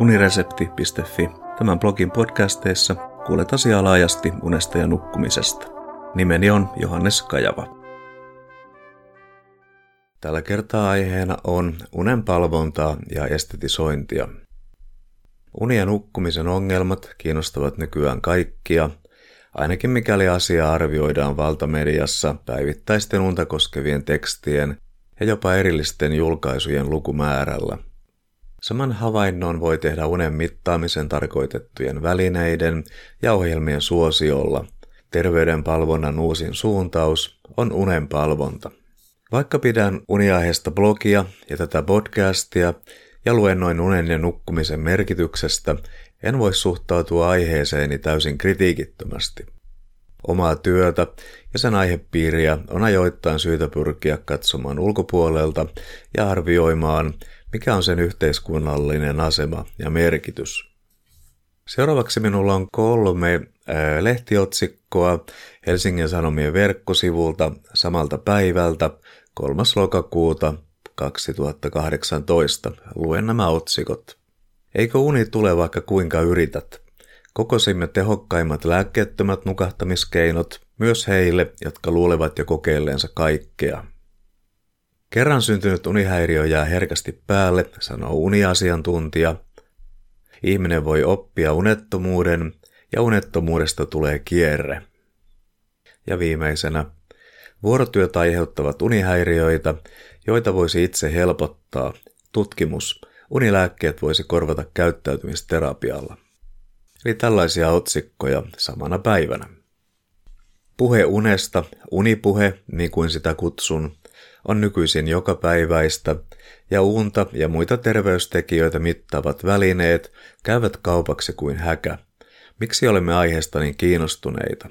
uniresepti.fi. Tämän blogin podcasteissa kuulet asiaa laajasti unesta ja nukkumisesta. Nimeni on Johannes Kajava. Tällä kertaa aiheena on unen palvontaa ja estetisointia. Uni- ja nukkumisen ongelmat kiinnostavat nykyään kaikkia, ainakin mikäli asia arvioidaan valtamediassa päivittäisten unta koskevien tekstien ja jopa erillisten julkaisujen lukumäärällä. Saman havainnon voi tehdä unen mittaamisen tarkoitettujen välineiden ja ohjelmien suosiolla. Terveydenpalvonnan uusin suuntaus on unen palvonta. Vaikka pidän uniaiheesta blogia ja tätä podcastia ja luennoin unen ja nukkumisen merkityksestä, en voi suhtautua aiheeseeni täysin kritiikittömästi. Omaa työtä ja sen aihepiiriä on ajoittain syytä pyrkiä katsomaan ulkopuolelta ja arvioimaan, mikä on sen yhteiskunnallinen asema ja merkitys. Seuraavaksi minulla on kolme lehtiotsikkoa Helsingin Sanomien verkkosivulta samalta päivältä 3. lokakuuta 2018. Luen nämä otsikot. Eikö uni tule vaikka kuinka yrität? Kokosimme tehokkaimmat lääkkeettömät nukahtamiskeinot myös heille, jotka luulevat jo kokeilleensa kaikkea. Kerran syntynyt unihäiriö jää herkästi päälle, sanoo uniasiantuntija. Ihminen voi oppia unettomuuden ja unettomuudesta tulee kierre. Ja viimeisenä, vuorotyöt aiheuttavat unihäiriöitä, joita voisi itse helpottaa. Tutkimus. Unilääkkeet voisi korvata käyttäytymisterapialla. Eli tällaisia otsikkoja samana päivänä. Puhe unesta, unipuhe, niin kuin sitä kutsun, on nykyisin jokapäiväistä, ja unta ja muita terveystekijöitä mittaavat välineet käyvät kaupaksi kuin häkä. Miksi olemme aiheesta niin kiinnostuneita?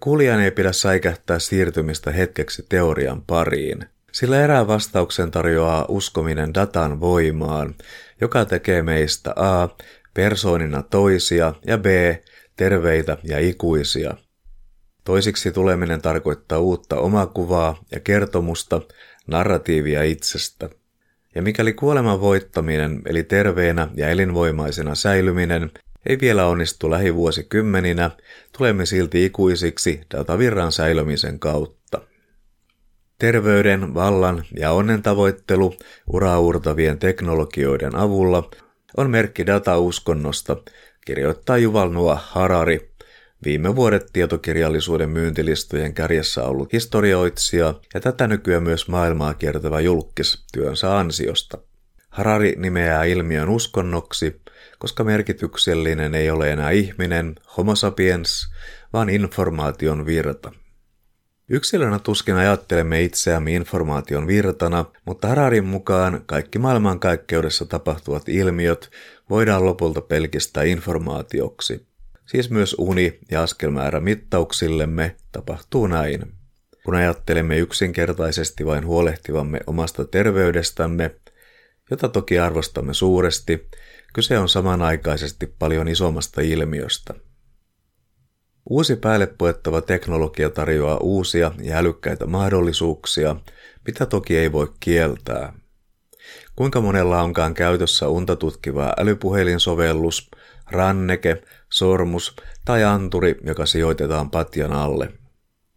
Kuulijan ei pidä säikähtää siirtymistä hetkeksi teorian pariin, sillä erää vastauksen tarjoaa uskominen datan voimaan, joka tekee meistä A. persoonina toisia ja B. terveitä ja ikuisia – Toisiksi tuleminen tarkoittaa uutta omakuvaa ja kertomusta, narratiivia itsestä. Ja mikäli kuoleman voittaminen, eli terveenä ja elinvoimaisena säilyminen, ei vielä onnistu lähivuosikymmeninä, tulemme silti ikuisiksi datavirran säilymisen kautta. Terveyden, vallan ja onnen tavoittelu uraurtavien teknologioiden avulla on merkki datauskonnosta, kirjoittaa Juval Noah Harari Viime vuodet tietokirjallisuuden myyntilistojen kärjessä ollut historioitsija ja tätä nykyään myös maailmaa kiertävä julkis työnsä ansiosta. Harari nimeää ilmiön uskonnoksi, koska merkityksellinen ei ole enää ihminen, homo sapiens, vaan informaation virta. Yksilönä tuskin ajattelemme itseämme informaation virtana, mutta Hararin mukaan kaikki maailmankaikkeudessa tapahtuvat ilmiöt voidaan lopulta pelkistää informaatioksi. Siis myös uni- ja askelmäärä mittauksillemme tapahtuu näin. Kun ajattelemme yksinkertaisesti vain huolehtivamme omasta terveydestämme, jota toki arvostamme suuresti, kyse on samanaikaisesti paljon isommasta ilmiöstä. Uusi päälle puettava teknologia tarjoaa uusia ja älykkäitä mahdollisuuksia, mitä toki ei voi kieltää. Kuinka monella onkaan käytössä unta tutkiva älypuhelinsovellus, ranneke sormus tai anturi, joka sijoitetaan patjan alle.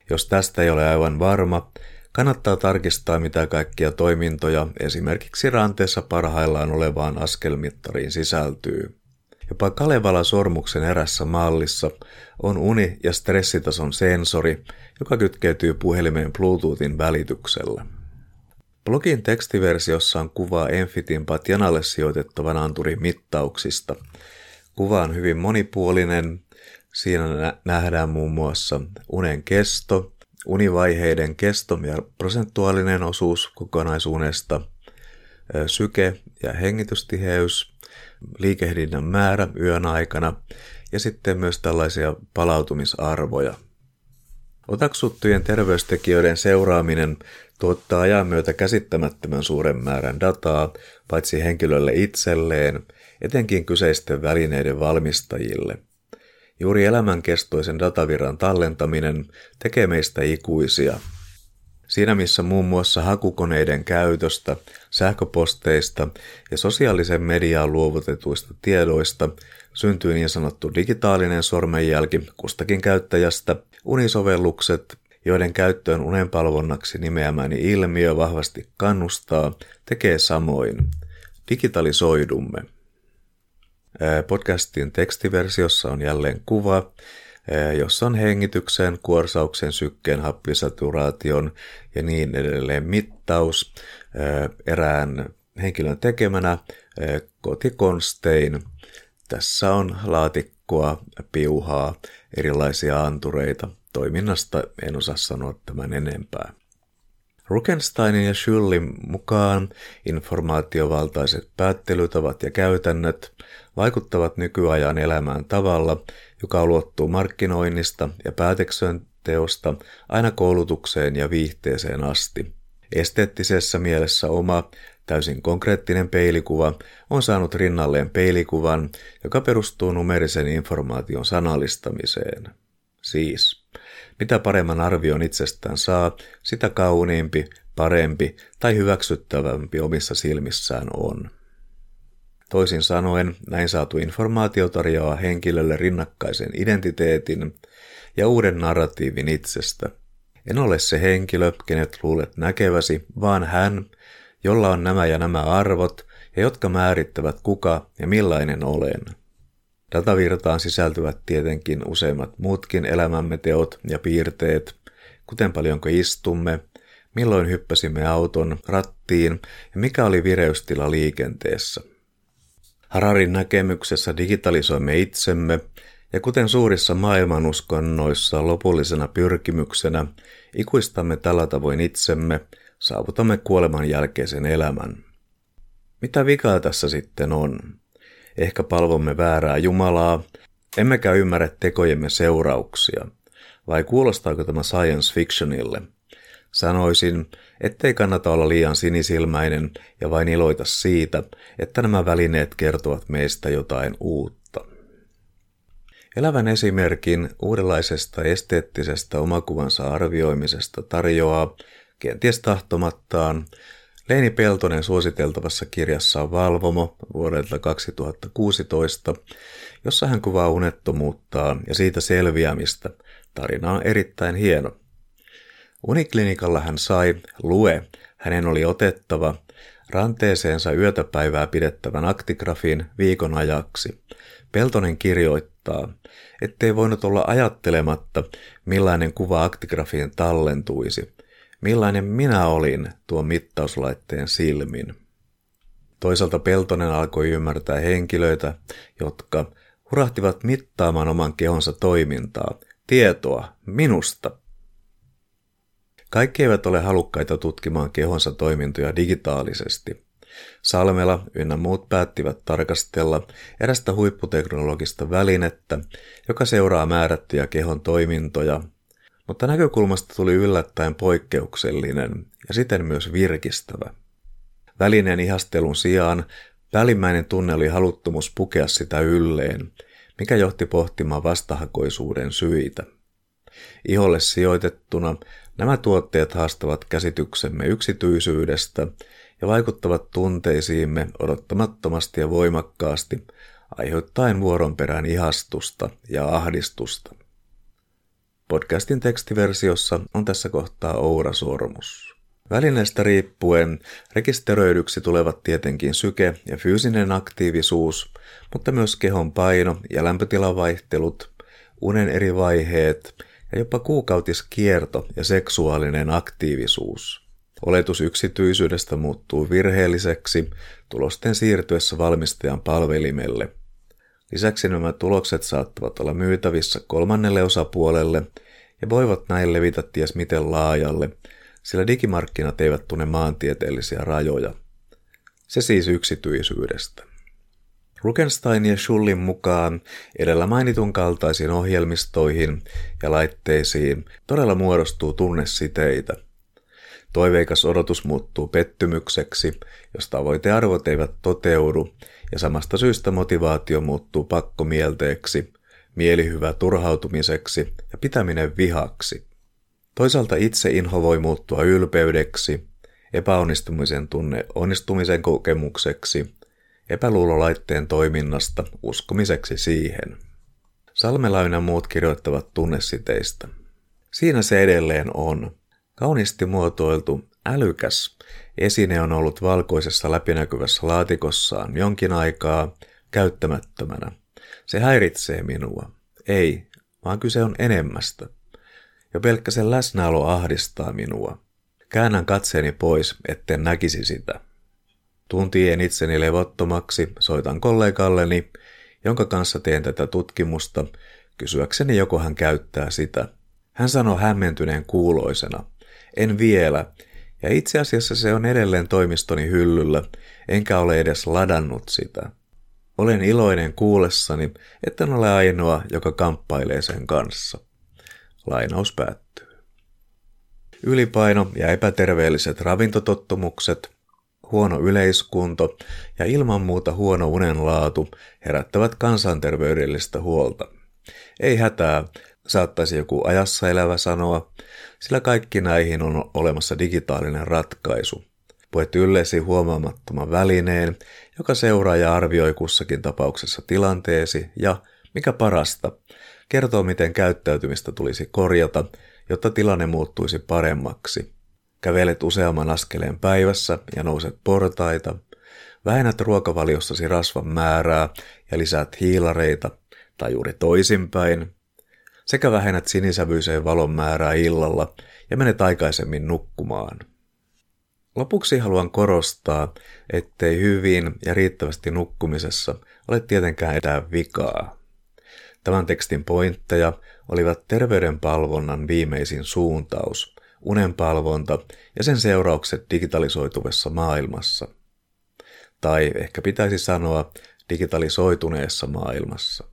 Jos tästä ei ole aivan varma, kannattaa tarkistaa mitä kaikkia toimintoja esimerkiksi ranteessa parhaillaan olevaan askelmittariin sisältyy. Jopa Kalevala-sormuksen erässä mallissa on uni- ja stressitason sensori, joka kytkeytyy puhelimeen Bluetoothin välityksellä. Blogin tekstiversiossa on kuvaa Enfitin patjan alle sijoitettavan anturin mittauksista – Kuva on hyvin monipuolinen. Siinä nähdään muun muassa unen kesto, univaiheiden kesto ja prosentuaalinen osuus kokonaisuudesta, syke ja hengitystiheys, liikehdinnän määrä yön aikana ja sitten myös tällaisia palautumisarvoja. Otaksuttujen terveystekijöiden seuraaminen tuottaa ajan myötä käsittämättömän suuren määrän dataa paitsi henkilölle itselleen, etenkin kyseisten välineiden valmistajille. Juuri elämänkestoisen datavirran tallentaminen tekee meistä ikuisia. Siinä missä muun muassa hakukoneiden käytöstä, sähköposteista ja sosiaalisen mediaan luovutetuista tiedoista syntyy niin sanottu digitaalinen sormenjälki kustakin käyttäjästä, unisovellukset, joiden käyttöön unenpalvonnaksi nimeämäni ilmiö vahvasti kannustaa, tekee samoin. Digitalisoidumme. Podcastin tekstiversiossa on jälleen kuva, jossa on hengityksen, kuorsauksen, sykkeen, happisaturaation ja niin edelleen mittaus erään henkilön tekemänä kotikonstein. Tässä on laatikkoa, piuhaa, erilaisia antureita. Toiminnasta en osaa sanoa tämän enempää. Rukensteinin ja Schüllin mukaan informaatiovaltaiset päättelytavat ja käytännöt vaikuttavat nykyajan elämään tavalla, joka ulottuu markkinoinnista ja päätöksenteosta aina koulutukseen ja viihteeseen asti. Esteettisessä mielessä oma, täysin konkreettinen peilikuva on saanut rinnalleen peilikuvan, joka perustuu numerisen informaation sanallistamiseen. Siis, mitä paremman arvion itsestään saa, sitä kauniimpi, parempi tai hyväksyttävämpi omissa silmissään on. Toisin sanoen, näin saatu informaatio tarjoaa henkilölle rinnakkaisen identiteetin ja uuden narratiivin itsestä. En ole se henkilö, kenet luulet näkeväsi, vaan hän, jolla on nämä ja nämä arvot ja jotka määrittävät kuka ja millainen olen. Datavirtaan sisältyvät tietenkin useimmat muutkin elämämme teot ja piirteet, kuten paljonko istumme, milloin hyppäsimme auton rattiin ja mikä oli vireystila liikenteessä. Hararin näkemyksessä digitalisoimme itsemme, ja kuten suurissa maailmanuskonnoissa lopullisena pyrkimyksenä ikuistamme tällä tavoin itsemme, saavutamme kuoleman jälkeisen elämän. Mitä vikaa tässä sitten on? Ehkä palvomme väärää Jumalaa, emmekä ymmärrä tekojemme seurauksia. Vai kuulostaako tämä science fictionille? Sanoisin, ettei kannata olla liian sinisilmäinen ja vain iloita siitä, että nämä välineet kertovat meistä jotain uutta. Elävän esimerkin uudenlaisesta esteettisestä omakuvansa arvioimisesta tarjoaa, kenties tahtomattaan, Leini Peltonen suositeltavassa kirjassaan Valvomo vuodelta 2016, jossa hän kuvaa unettomuuttaan ja siitä selviämistä. Tarina on erittäin hieno. Uniklinikalla hän sai, lue, hänen oli otettava, ranteeseensa yötäpäivää pidettävän aktigrafin viikon ajaksi. Peltonen kirjoittaa, ettei voinut olla ajattelematta, millainen kuva aktigrafiin tallentuisi, millainen minä olin tuon mittauslaitteen silmin. Toisaalta Peltonen alkoi ymmärtää henkilöitä, jotka hurahtivat mittaamaan oman kehonsa toimintaa, tietoa minusta, kaikki eivät ole halukkaita tutkimaan kehonsa toimintoja digitaalisesti. Salmela ynnä muut päättivät tarkastella erästä huipputeknologista välinettä, joka seuraa määrättyjä kehon toimintoja, mutta näkökulmasta tuli yllättäen poikkeuksellinen ja siten myös virkistävä. Välineen ihastelun sijaan välimmäinen tunne oli haluttomuus pukea sitä ylleen, mikä johti pohtimaan vastahakoisuuden syitä. Iholle sijoitettuna Nämä tuotteet haastavat käsityksemme yksityisyydestä ja vaikuttavat tunteisiimme odottamattomasti ja voimakkaasti, aiheuttaen vuoron perään ihastusta ja ahdistusta. Podcastin tekstiversiossa on tässä kohtaa Oura-sormus. Välineestä riippuen rekisteröidyksi tulevat tietenkin syke ja fyysinen aktiivisuus, mutta myös kehon paino ja lämpötilavaihtelut, unen eri vaiheet ja jopa kuukautiskierto ja seksuaalinen aktiivisuus. Oletus yksityisyydestä muuttuu virheelliseksi tulosten siirtyessä valmistajan palvelimelle. Lisäksi nämä tulokset saattavat olla myytävissä kolmannelle osapuolelle ja voivat näin levitä ties miten laajalle, sillä digimarkkinat eivät tunne maantieteellisiä rajoja. Se siis yksityisyydestä. Rukenstein ja Schullin mukaan edellä mainitun kaltaisiin ohjelmistoihin ja laitteisiin todella muodostuu tunnesiteitä. Toiveikas odotus muuttuu pettymykseksi, jos tavoitearvot eivät toteudu, ja samasta syystä motivaatio muuttuu pakkomielteeksi, mielihyvä turhautumiseksi ja pitäminen vihaksi. Toisaalta itse inho voi muuttua ylpeydeksi, epäonnistumisen tunne onnistumisen kokemukseksi, epäluulolaitteen toiminnasta uskomiseksi siihen. Salmelainen muut kirjoittavat tunnesiteistä. Siinä se edelleen on. Kauniisti muotoiltu, älykäs esine on ollut valkoisessa läpinäkyvässä laatikossaan jonkin aikaa käyttämättömänä. Se häiritsee minua. Ei, vaan kyse on enemmästä. Jo pelkkä sen läsnäolo ahdistaa minua. Käännän katseeni pois, etten näkisi sitä. Tuntien itseni levottomaksi soitan kollegalleni, jonka kanssa teen tätä tutkimusta, kysyäkseni joko hän käyttää sitä. Hän sanoi hämmentyneen kuuloisena, en vielä, ja itse asiassa se on edelleen toimistoni hyllyllä, enkä ole edes ladannut sitä. Olen iloinen kuullessani, että en ole ainoa, joka kamppailee sen kanssa. Lainaus päättyy. Ylipaino ja epäterveelliset ravintotottumukset, huono yleiskunto ja ilman muuta huono unenlaatu herättävät kansanterveydellistä huolta. Ei hätää, saattaisi joku ajassa elävä sanoa, sillä kaikki näihin on olemassa digitaalinen ratkaisu. Puet yllesi huomaamattoman välineen, joka seuraa ja arvioi kussakin tapauksessa tilanteesi ja, mikä parasta, kertoo miten käyttäytymistä tulisi korjata, jotta tilanne muuttuisi paremmaksi. Kävelet useamman askeleen päivässä ja nouset portaita, vähennät ruokavaliossasi rasvan määrää ja lisäät hiilareita, tai juuri toisinpäin, sekä vähennät sinisävyiseen valon määrää illalla ja menet aikaisemmin nukkumaan. Lopuksi haluan korostaa, ettei hyvin ja riittävästi nukkumisessa ole tietenkään etää vikaa. Tämän tekstin pointteja olivat terveydenpalvonnan viimeisin suuntaus, unenpalvonta ja sen seuraukset digitalisoituvessa maailmassa. Tai ehkä pitäisi sanoa digitalisoituneessa maailmassa.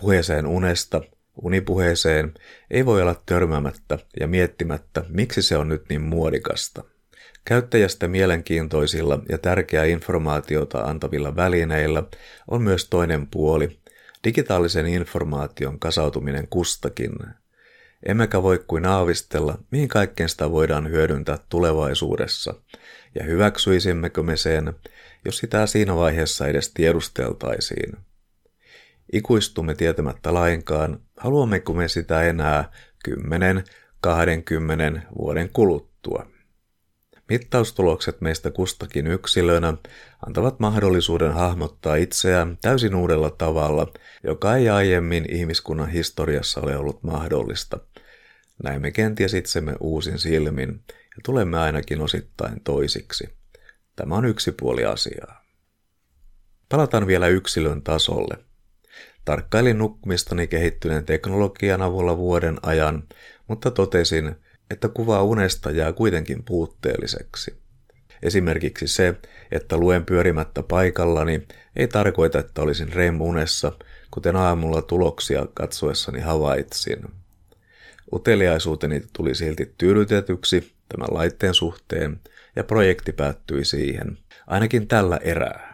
Puheeseen unesta, unipuheeseen, ei voi olla törmäämättä ja miettimättä, miksi se on nyt niin muodikasta. Käyttäjästä mielenkiintoisilla ja tärkeää informaatiota antavilla välineillä on myös toinen puoli, digitaalisen informaation kasautuminen kustakin. Emmekä voi kuin aavistella, mihin kaikkeen sitä voidaan hyödyntää tulevaisuudessa, ja hyväksyisimmekö me sen, jos sitä siinä vaiheessa edes tiedusteltaisiin. Ikuistumme tietämättä lainkaan, haluammeko me sitä enää 10, 20 vuoden kuluttua. Mittaustulokset meistä kustakin yksilönä antavat mahdollisuuden hahmottaa itseään täysin uudella tavalla, joka ei aiemmin ihmiskunnan historiassa ole ollut mahdollista. Näemme kenties itsemme uusin silmin ja tulemme ainakin osittain toisiksi. Tämä on yksi puoli asiaa. Palataan vielä yksilön tasolle. Tarkkailin nukkumistani kehittyneen teknologian avulla vuoden ajan, mutta totesin, että kuva unesta jää kuitenkin puutteelliseksi. Esimerkiksi se, että luen pyörimättä paikallani, ei tarkoita, että olisin REM-unessa, kuten aamulla tuloksia katsoessani havaitsin. Uteliaisuuteni tuli silti tyydytetyksi tämän laitteen suhteen, ja projekti päättyi siihen, ainakin tällä erää.